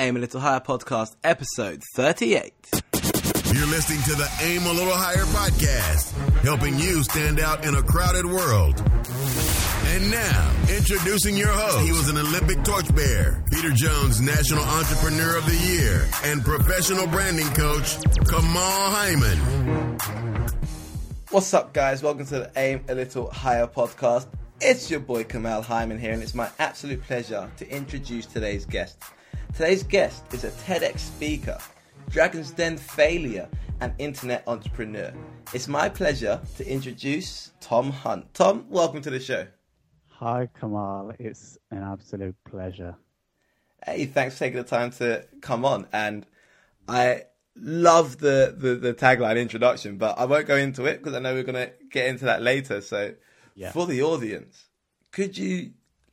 Aim a Little Higher podcast, episode 38. You're listening to the Aim a Little Higher podcast, helping you stand out in a crowded world. And now, introducing your host. He was an Olympic torchbearer, Peter Jones National Entrepreneur of the Year, and professional branding coach, Kamal Hyman. What's up, guys? Welcome to the Aim a Little Higher podcast. It's your boy Kamal Hyman here, and it's my absolute pleasure to introduce today's guest. Today's guest is a TEDx speaker, Dragon's Den failure, and internet entrepreneur. It's my pleasure to introduce Tom Hunt. Tom, welcome to the show. Hi, Kamal. It's an absolute pleasure. Hey, thanks for taking the time to come on. And I love the, the, the tagline introduction, but I won't go into it because I know we're going to get into that later. So, Yeah. for the audience, could you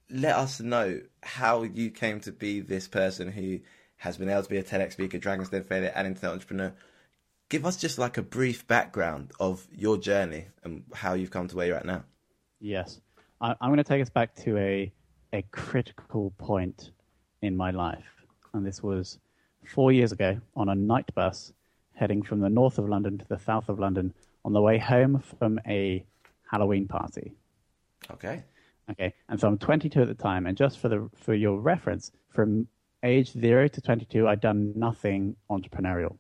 let us know how you came to be this person who has been able to be a TEDx speaker, Dragon's Den failure, and internet entrepreneur? Give us just like a brief background of your journey and how you've come to where you're at now. Yes. I, I'm going to take us back to a, a critical point in my life. And this was four years ago on a night bus heading from the north of London to the south of London on the way home from a Halloween party. Okay. Okay, and so I'm 22 at the time, and just for the for your reference, from age zero to 22, I'd done nothing entrepreneurial.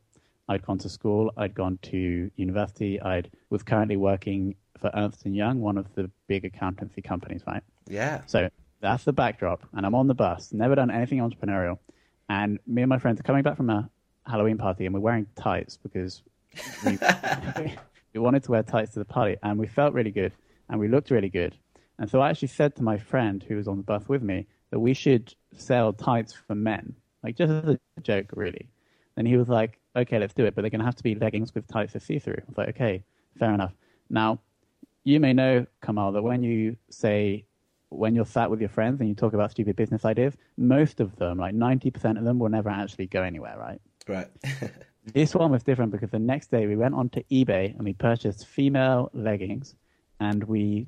I'd gone to school, I'd gone to university, I'd was currently working for Ernst and Young, one of the big accountancy companies, right? Yeah. So that's the backdrop, and I'm on the bus, never done anything entrepreneurial, and me and my friends are coming back from a Halloween party, and we're wearing tights because we, we wanted to wear tights to the party, and we felt really good, and we looked really good, and so I actually said to my friend who was on the bus with me that we should sell tights for men, like just as a joke, really. And he was like, "Okay, let's do it, but they're going to have to be leggings with tights that see through." I was like, "Okay, fair enough." Now, you may know, Kamal, that when you say when you're sat with your friends and you talk about stupid business ideas, most of them, like 90% of them, will never actually go anywhere, right? Right. This one was different because the next day we went onto eBay and we purchased female leggings and we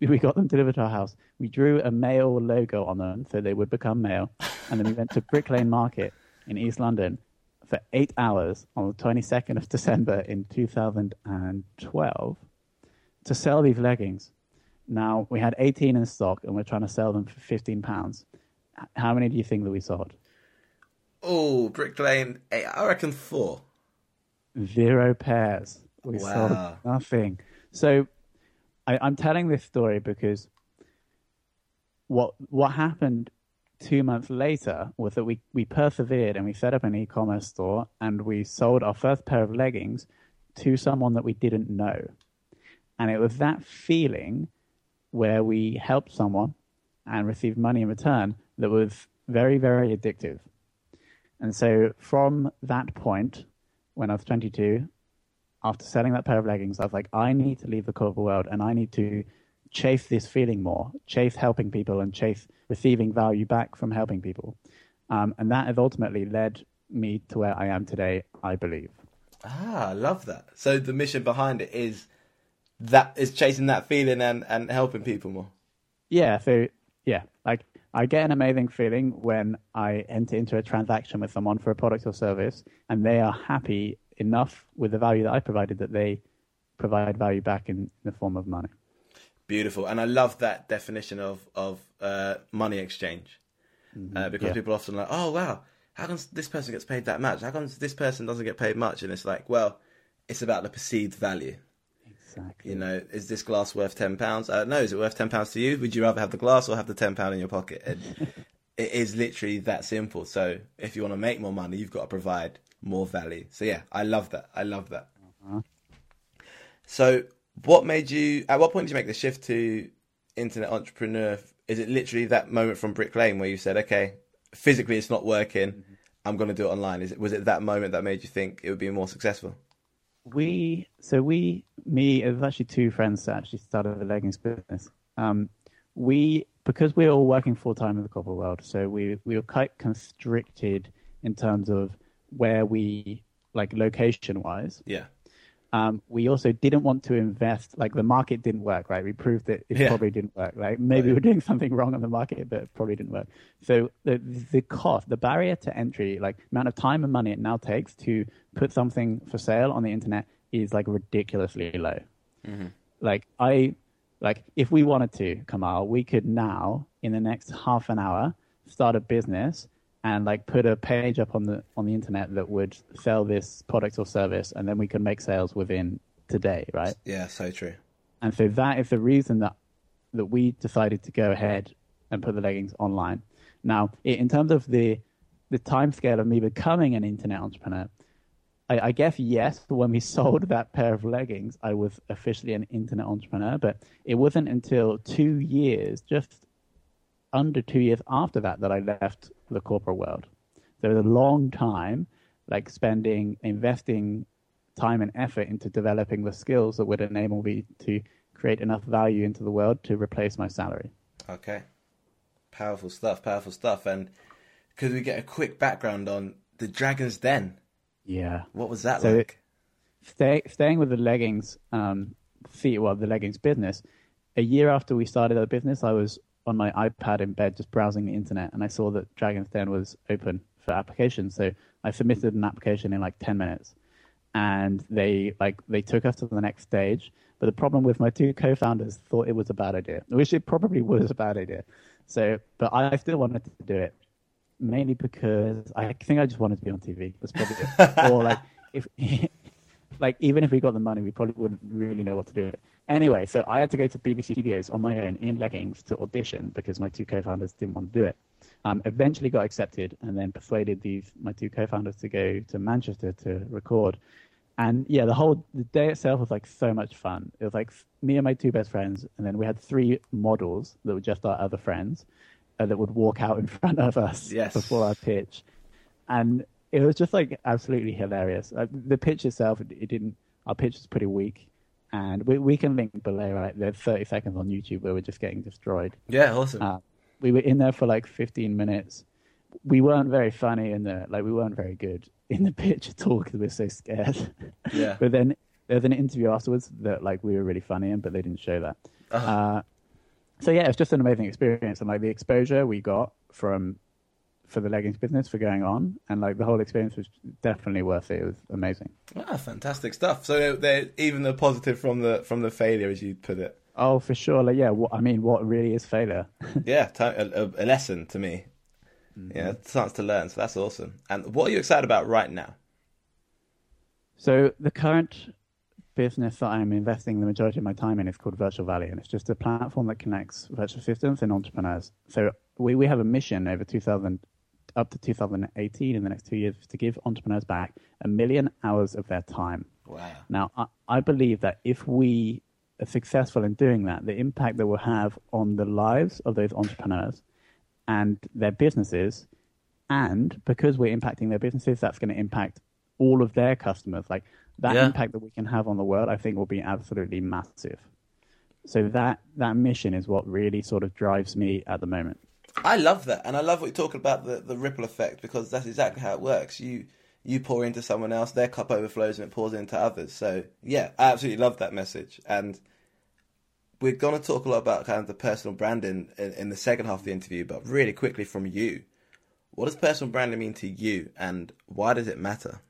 we got them delivered to our house. We drew a male logo on them so they would become male. And then we went to Brick Lane Market in East London for eight hours on the 22nd of December in 2012 to sell these leggings. Now, we had 18 in stock and we're trying to sell them for 15 pounds. How many do you think that we sold? oh, Brick Lane, eh, I reckon four. Zero pairs. We Wow. sold nothing. So I, I'm telling this story because what what happened two months later was that we, we persevered and we set up an e-commerce store and we sold our first pair of leggings to someone that we didn't know. And it was that feeling where we helped someone and received money in return that was very, very addictive. And so from that point, when I was 22, after selling that pair of leggings, I was like, I need to leave the corporate world and I need to chase this feeling more, chase helping people and chase receiving value back from helping people. Um, and that has ultimately led me to where I am today, I believe. Ah, I love that. So the mission behind it is that is chasing that feeling and, and helping people more. Yeah, so yeah, like I get an amazing feeling when I enter into a transaction with someone for a product or service and they are happy enough with the value that I provided that they provide value back in the form of money. Beautiful, and I love that definition of of uh, money exchange uh, because Yeah. people often like, oh wow, how comes this person gets paid that much? How comes this person doesn't get paid much? And it's like, well, it's about the perceived value. Exactly. You know, is this glass worth ten pounds? Uh, no, is it worth ten pounds to you? Would you rather have the glass or have the ten pound in your pocket? And it is literally that simple. So if you want to make more money, you've got to provide more value. So yeah, I love that. I love that. So what made you? At what point did you make the shift to internet entrepreneur? Is it literally that moment from Brick Lane where you said, okay, physically it's not working. I'm going to do it online. Is it was it that moment that made you think it would be more successful? we so we me it was actually two friends that actually started the leggings business um we because we were all working full time in the corporate world so we we were quite constricted in terms of where we like location wise Yeah. Um, we also didn't want to invest, like the market didn't work, right? We proved that it Yeah. probably didn't work. Like maybe we're doing something wrong on the market, but it probably didn't work. So the the cost, the barrier to entry, like amount of time and money it now takes to put something for sale on the internet is like ridiculously low. Like I, like if we wanted to, Kamal, we could now in the next half an hour start a business and like put a page up on the on the internet that would sell this product or service, and then we could make sales within today, right? Yeah, so true. And so that is the reason that that we decided to go ahead and put the leggings online. Now, in terms of the the time scale of me becoming an internet entrepreneur, I, I guess yes. When we sold that pair of leggings, I was officially an internet entrepreneur. But it wasn't until two years, just under two years after that, that I left the corporate world. So it was a long time, like spending, investing time and effort into developing the skills that would enable me to create enough value into the world to replace my salary. Okay. Powerful stuff, powerful stuff. And could we get a quick background on the Dragon's Den? Yeah. What was that So like? Stay, staying with the leggings, um, see, well, the leggings business. A year after we started our business, I was on my iPad in bed just browsing the internet, and I saw that Dragon's Den was open for applications. So I submitted an application in like ten minutes, and they like they took us to the next stage. But the problem with my two co-founders thought it was a bad idea, which it probably was a bad idea. So, but I still wanted to do it mainly because I think I just wanted to be on TV. That's probably it. or like if like even if we got the money, we probably wouldn't really know what to do with it. Anyway, so I had to go to BBC Studios on my own in leggings to audition because my two co-founders didn't want to do it. Um, eventually got accepted and then persuaded these my two co-founders to go to Manchester to record. And yeah, the whole the day itself was like so much fun. It was like me and my two best friends, and then we had three models that were just our other friends uh, that would walk out in front of us Yes. before our pitch, and it was just like absolutely hilarious. Uh, the pitch itself, it, it didn't. Our pitch was pretty weak, and we we can link below. Right, there's 30 seconds on YouTube where we're just getting destroyed. Yeah, awesome. Uh, we were in there for like 15 minutes. We weren't very funny in the like we weren't very good in the pitch at all because we were so scared. Yeah. but then there was an interview afterwards that like we were really funny in, but they didn't show that. Uh-huh. Uh, so yeah, it's just an amazing experience, and like the exposure we got from for the leggings business for going on, and like the whole experience was definitely worth it. It was amazing. Ah, fantastic stuff. So there, even the positive from the from the failure, as you put it. Oh, for sure. Like yeah, what, I mean, what really is failure? Yeah, ti- a, a, lesson to me. Yeah, a chance to learn. So that's awesome. And what are you excited about right now? So the current business that I'm investing the majority of my time in is called Virtual Valley, and it's just a platform that connects virtual assistants and entrepreneurs. So we, we have a mission over 2000 up to 2018 in the next two years to give entrepreneurs back a million hours of their time. Wow. Now, I, I believe that if we are successful in doing that, the impact that we'll have on the lives of those entrepreneurs and their businesses, and because we're impacting their businesses, that's going to impact all of their customers. Like that Yeah. impact that we can have on the world, I think will be absolutely massive. So that that mission is what really sort of drives me at the moment. I love that, and I love what you're talking about the, the ripple effect because that's exactly how it works. You you pour into someone else, their cup overflows, and it pours into others. So yeah, I absolutely love that message, and we're going to talk a lot about kind of the personal branding in, in the second half of the interview. But really quickly from you, what does personal branding mean to you, and why does it matter?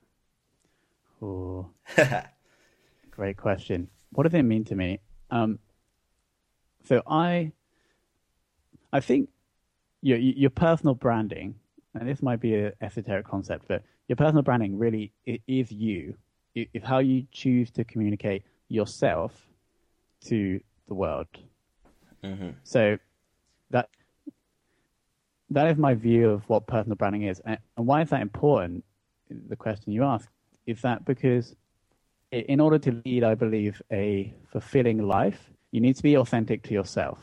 Oh, great question. What does it mean to me? Um, so I, I think your your personal branding, and this might be an esoteric concept, but your personal branding really is you. I- Is how you choose to communicate yourself to the world. Mm-hmm. So that that is my view of what personal branding is, and, and why is that important? The question you ask is that because in order to lead, I believe, a fulfilling life, you need to be authentic to yourself.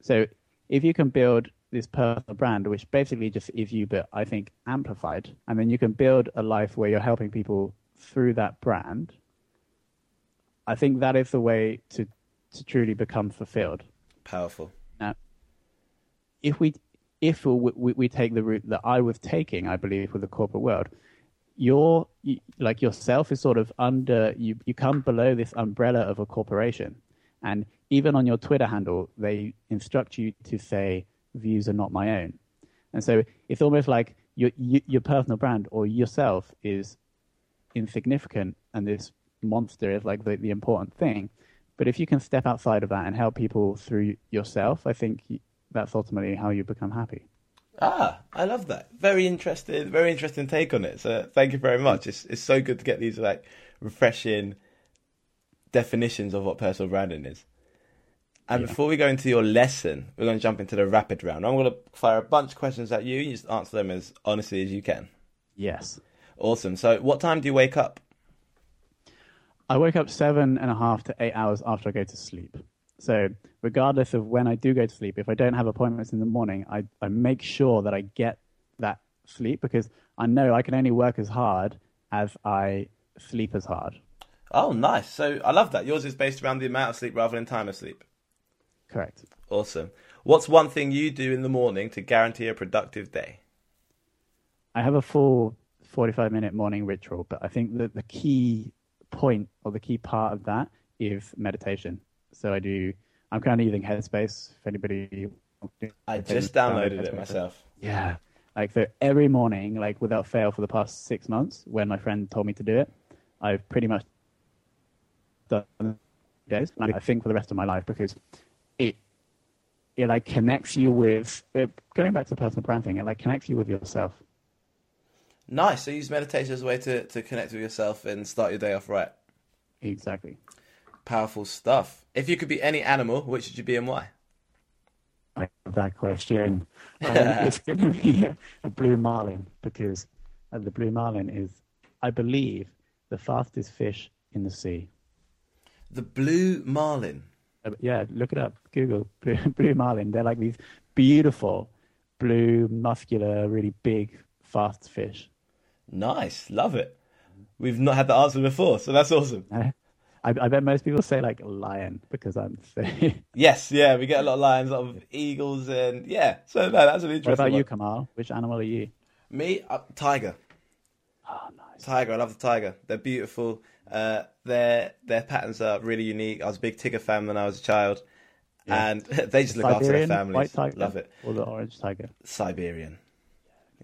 So if you can build this personal brand, which basically just is you, but I think amplified, and then you can build a life where you're helping people through that brand, I think that is the way to, to truly become fulfilled. Powerful. Now, if we if we, we, we take the route that I was taking, I believe, with the corporate world, your you, like yourself is sort of under you you come below this umbrella of a corporation and even on your twitter handle they instruct you to say views are not my own and so it's almost like your your personal brand or yourself is insignificant and this monster is like the, the important thing but if you can step outside of that and help people through yourself i think that's ultimately how you become happy Ah, I love that. Very interesting, very interesting take on it. So thank you very much. It's it's so good to get these like refreshing definitions of what personal branding is. And yeah. before we go into your lesson, we're going to jump into the rapid round. I'm going to fire a bunch of questions at you. You just answer them as honestly as you can. Yes. Awesome. So, what time do you wake up? I wake up seven and a half to eight hours after I go to sleep. So regardless of when I do go to sleep, if I don't have appointments in the morning, I, I make sure that I get that sleep because I know I can only work as hard as I sleep as hard. Oh, nice. So I love that. Yours is based around the amount of sleep rather than time of sleep. Correct. Awesome. What's one thing you do in the morning to guarantee a productive day? I have a full 45 minute morning ritual, but I think that the key point or the key part of that is meditation. So I do. I'm currently using Headspace. If anybody, I just downloaded it myself. Yeah, like so every morning, like without fail, for the past six months, when my friend told me to do it, I've pretty much done days. I think for the rest of my life because it it like connects you with it, going back to the personal brand thing. It like connects you with yourself. Nice. So you use meditation as a way to, to connect with yourself and start your day off right. Exactly. Powerful stuff. If you could be any animal, which would you be and why? I love that question. it's going to be a blue marlin because uh, the blue marlin is, I believe, the fastest fish in the sea. The blue marlin. Uh, yeah, look it up. Google blue, blue marlin. They're like these beautiful, blue, muscular, really big, fast fish. Nice, love it. We've not had the answer before, so that's awesome. I, I, bet most people say like lion because I'm. yes, yeah, we get a lot of lions, a lot of eagles, and yeah. So no, that's an interesting. What about one. you, Kamal? Which animal are you? Me, uh, tiger. Oh, nice. Tiger, I love the tiger. They're beautiful. Uh, their their patterns are really unique. I was a big tiger fan when I was a child, yeah. and they just look Siberian, after their families. White tiger, love it. Or the orange tiger. Siberian.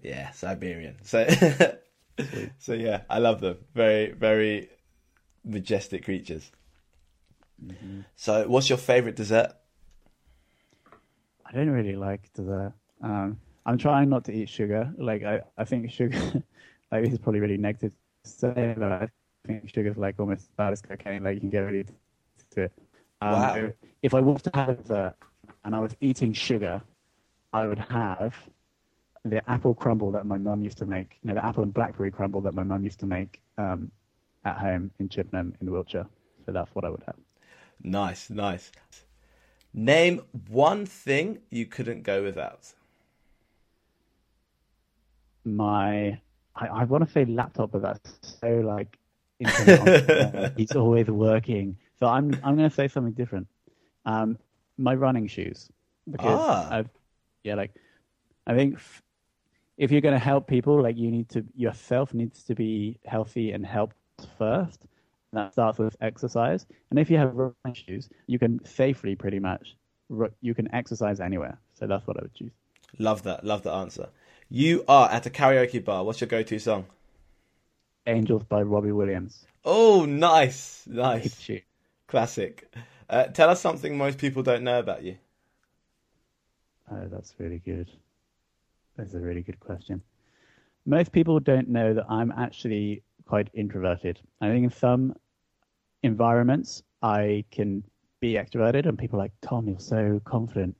Yeah, Siberian. So, so yeah, I love them. Very, very majestic creatures. Mm-hmm. So, what's your favorite dessert? I don't really like dessert. Um, I'm trying not to eat sugar. Like, I, I think sugar, like, this is probably really negative to say, but I think sugar is like almost as bad as cocaine. Like, you can get really to it. Um, wow. If I was to have dessert and I was eating sugar, I would have the apple crumble that my mum used to make. You know, the apple and blackberry crumble that my mum used to make. Um, at home in Chippenham in Wiltshire. So that's what I would have. Nice, nice. Name one thing you couldn't go without. My, I, I want to say laptop, but that's so like. he's always working, so I'm I'm going to say something different. Um, my running shoes, because ah. I've, yeah, like I think f- if you're going to help people, like you need to yourself needs to be healthy and help first. And That starts with exercise. And if you have running shoes, you can safely pretty much you can exercise anywhere. So that's what I would choose. Love that. Love the answer. You are at a karaoke bar. What's your go-to song? Angels by Robbie Williams. Oh, nice, nice, classic. Uh, tell us something most people don't know about you. Oh, that's really good. That's a really good question. Most people don't know that I'm actually quite introverted. I think in some environments I can be extroverted, and people are like, Tom, you're so confident.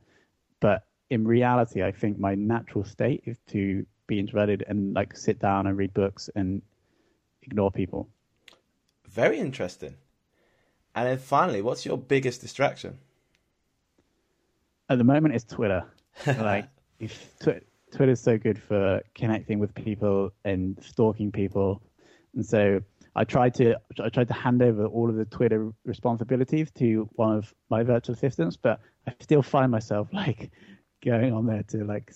But in reality, I think my natural state is to be introverted and like sit down and read books and ignore people. Very interesting. And then finally, what's your biggest distraction? At the moment, it's Twitter. like, tw- Twitter's so good for connecting with people and stalking people and so I tried to I tried to hand over all of the Twitter responsibilities to one of my virtual assistants, but I still find myself like going on there to like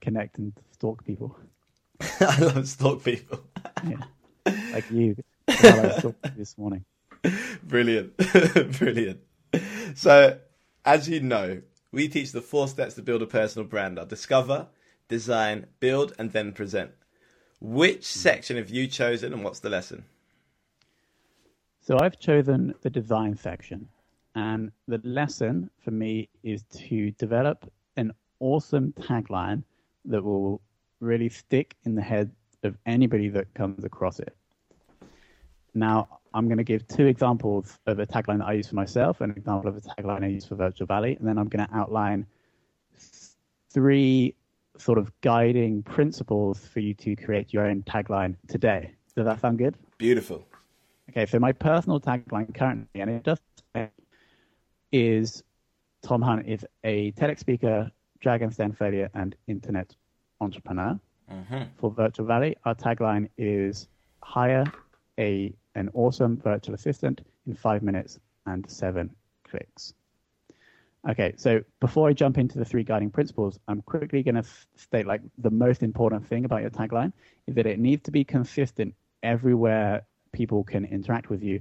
connect and stalk people. I love stalk people. yeah. Like you this morning. Brilliant. Brilliant. So, as you know, we teach the four steps to build a personal brand are discover, design, build, and then present. Which hmm. section have you chosen and what's the lesson? So I've chosen the design section. And the lesson for me is to develop an awesome tagline that will really stick in the head of anybody that comes across it. Now, I'm going to give two examples of a tagline that I use for myself, an example of a tagline I use for Virtual Valley, and then I'm going to outline three sort of guiding principles for you to create your own tagline today. Does that sound good? Beautiful. Okay, so my personal tagline currently, and it does is Tom Hunt is a TEDx speaker, Dragon's Den failure, and internet entrepreneur. Mm-hmm. For Virtual Valley, our tagline is hire a an awesome virtual assistant in five minutes and seven clicks. Okay, so before I jump into the three guiding principles, I'm quickly going to state like the most important thing about your tagline is that it needs to be consistent everywhere people can interact with you,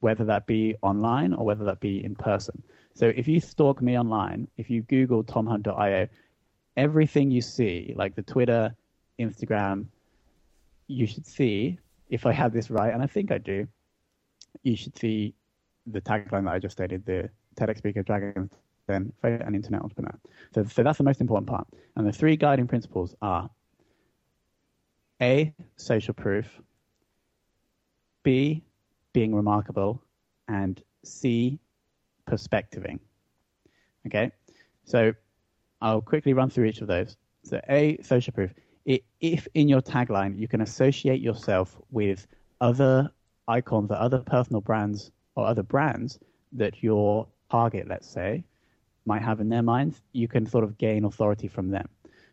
whether that be online or whether that be in person. So if you stalk me online, if you Google tomhunt.io, everything you see, like the Twitter, Instagram, you should see, if I have this right, and I think I do, you should see the tagline that I just stated, the TEDx speaker, Dragon's Den an internet entrepreneur. So, so that's the most important part. And the three guiding principles are A, social proof, B, being remarkable, and C, perspectiving. Okay, so I'll quickly run through each of those. So, A, social proof. It, if in your tagline you can associate yourself with other icons or other personal brands or other brands that your target, let's say, might have in their minds, you can sort of gain authority from them.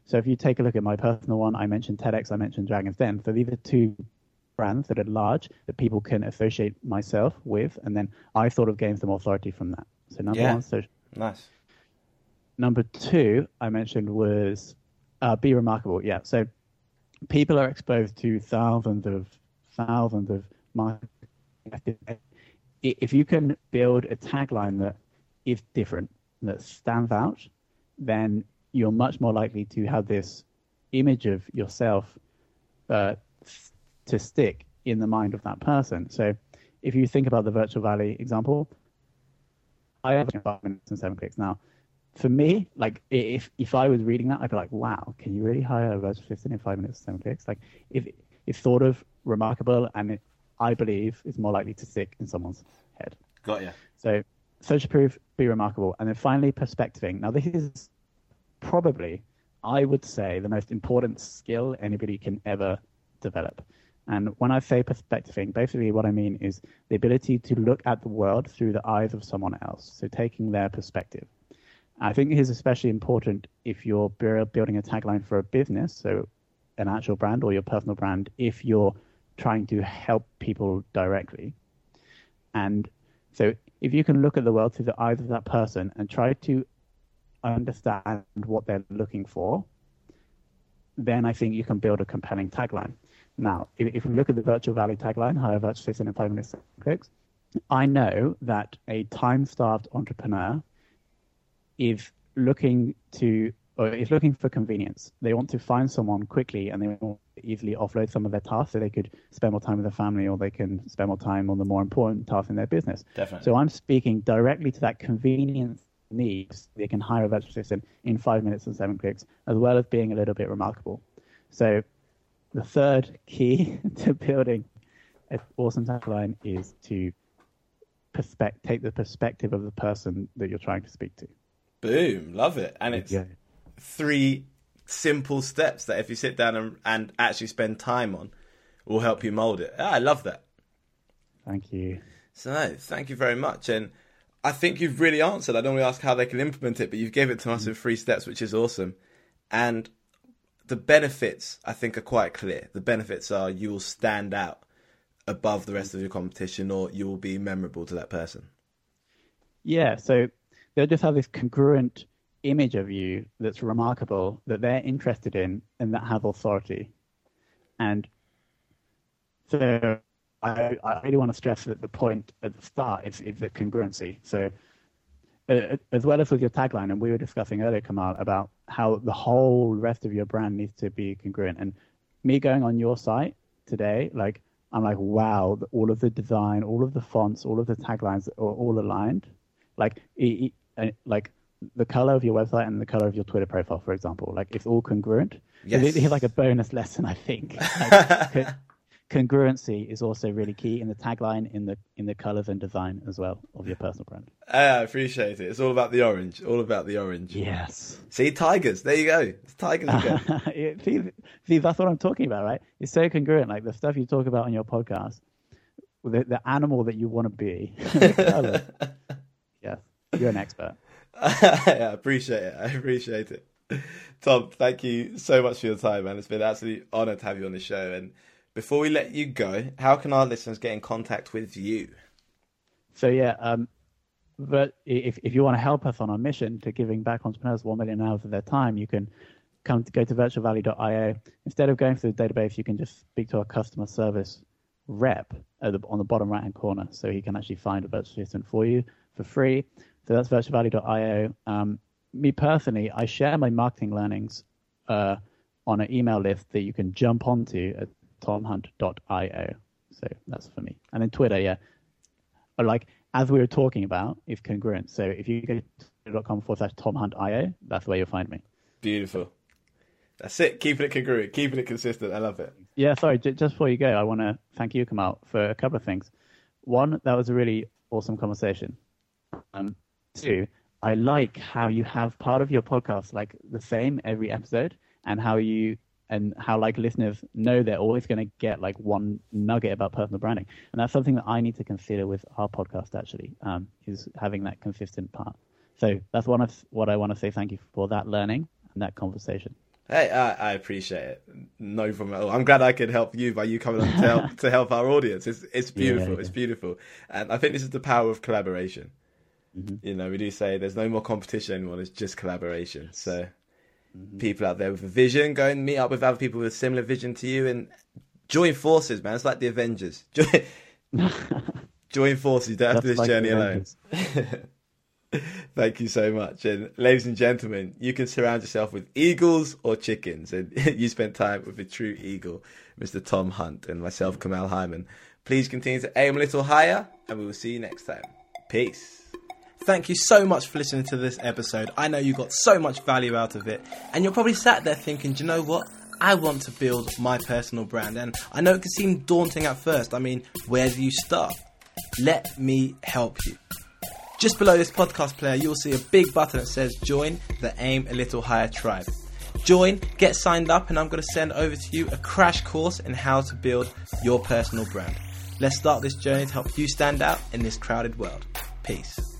So if you take a look at my personal one, I mentioned TEDx, I mentioned Dragon's Den. So these are two brands that are large that people can associate myself with, and then I sort of gain some authority from that. So number yeah. one, so nice. Number two, I mentioned was uh, be remarkable. Yeah, so people are exposed to thousands of thousands of marketing. If you can build a tagline that is different, that stands out, then you're much more likely to have this image of yourself uh, to stick in the mind of that person. So if you think about the virtual valley example, I have five minutes and seven clicks now. For me, like if if I was reading that, I'd be like, wow, can you really hire a virtual assistant in five minutes and seven clicks? Like if it's sort of remarkable and it, I believe is more likely to stick in someone's head. Got you. So social proof, be remarkable, and then finally perspectiving. Now this is probably, I would say, the most important skill anybody can ever develop. And when I say perspectiving, basically what I mean is the ability to look at the world through the eyes of someone else, so taking their perspective. I think it is especially important if you're building a tagline for a business, so an actual brand or your personal brand, if you're trying to help people directly. And so if you can look at the world through the eyes of that person and try to understand what they're looking for, then I think you can build a compelling tagline. Now, if, if we look at the Virtual Valley tagline, hire virtual assistant in five minutes clicks, I know that a time-starved entrepreneur is looking to or is looking for convenience. They want to find someone quickly and they want to easily offload some of their tasks so they could spend more time with their family or they can spend more time on the more important tasks in their business. Definitely. So I'm speaking directly to that convenience needs. They can hire a virtual assistant in five minutes and seven clicks, as well as being a little bit remarkable. So the third key to building an awesome tagline is to perspect- take the perspective of the person that you're trying to speak to. Boom, love it. And it's yeah. three simple steps that if you sit down and, and actually spend time on will help you mold it. Ah, I love that. Thank you. So, thank you very much. And I think you've really answered. I don't to ask how they can implement it, but you've gave it to us in three steps, which is awesome. And the benefits, I think, are quite clear. The benefits are you will stand out above the rest of your competition, or you will be memorable to that person. Yeah, so they'll just have this congruent image of you that's remarkable that they're interested in and that have authority. And so I, I really want to stress that the point at the start is, is the congruency. So Uh, as well as with your tagline, and we were discussing earlier, Kamal, about how the whole rest of your brand needs to be congruent. And me going on your site today, like I'm like, wow, all of the design, all of the fonts, all of the taglines are all aligned. Like, it, it, uh, like the color of your website and the color of your Twitter profile, for example, like it's all congruent. Yes. It's like a bonus lesson, I think. Like, congruency is also really key in the tagline, in the in the colors and design as well of your personal brand. I appreciate it. It's all about the orange. All about the orange. Yes. See, tigers. There you go. It's tigers again. see, see, that's what I'm talking about, right? It's so congruent. Like the stuff you talk about on your podcast, the, the animal that you want to be. yes, you're an expert. I appreciate it. I appreciate it. Tom, thank you so much for your time, man. It's been an absolute honor to have you on the show. And before we let you go, how can our listeners get in contact with you? So yeah, um, but if if you want to help us on our mission to giving back entrepreneurs one million hours of their time, you can come to go to virtualvalley.io. Instead of going through the database, you can just speak to our customer service rep the, on the bottom right hand corner, so he can actually find a virtual assistant for you for free. So that's virtualvalley.io. Um, me personally, I share my marketing learnings uh, on an email list that you can jump onto at tomhunt.io. So that's for me. And then Twitter, yeah. Like as we were talking about, if congruent. So if you go to twitter.com forward slash tomhunt.io, that's where you'll find me. Beautiful. That's it. Keeping it congruent, keeping it consistent. I love it. Yeah, sorry. J- just before you go, I want to thank you, Kamal, for a couple of things. One, that was a really awesome conversation. Um, two, I like how you have part of your podcast like the same every episode, and how you and how like listeners know they're always going to get like one nugget about personal branding, and that's something that I need to consider with our podcast actually um, is having that consistent part. So that's one of what I want to say. Thank you for that learning and that conversation. Hey, I, I, appreciate it. No problem at all. I'm glad I could help you by you coming on to help, to help our audience. It's it's beautiful. Yeah, yeah. It's beautiful, and I think this is the power of collaboration. Mm-hmm. You know, we do say there's no more competition anymore. It's just collaboration. So mm-hmm. people out there with a vision, go and meet up with other people with a similar vision to you, and join forces, man. It's like the Avengers. Join, join forces. You don't have to do this like journey alone. Thank you so much. And ladies and gentlemen, you can surround yourself with eagles or chickens. And you spent time with a true eagle, Mr. Tom Hunt, and myself, Kamal Hyman. Please continue to aim a little higher, and we will see you next time. Peace. Thank you so much for listening to this episode. I know you got so much value out of it, and you're probably sat there thinking, do you know what? I want to build my personal brand, and I know it can seem daunting at first. I mean, where do you start? Let me help you. Just below this podcast player, you'll see a big button that says Join the Aim a Little Higher Tribe. Join, get signed up, and I'm going to send over to you a crash course in how to build your personal brand. Let's start this journey to help you stand out in this crowded world. Peace.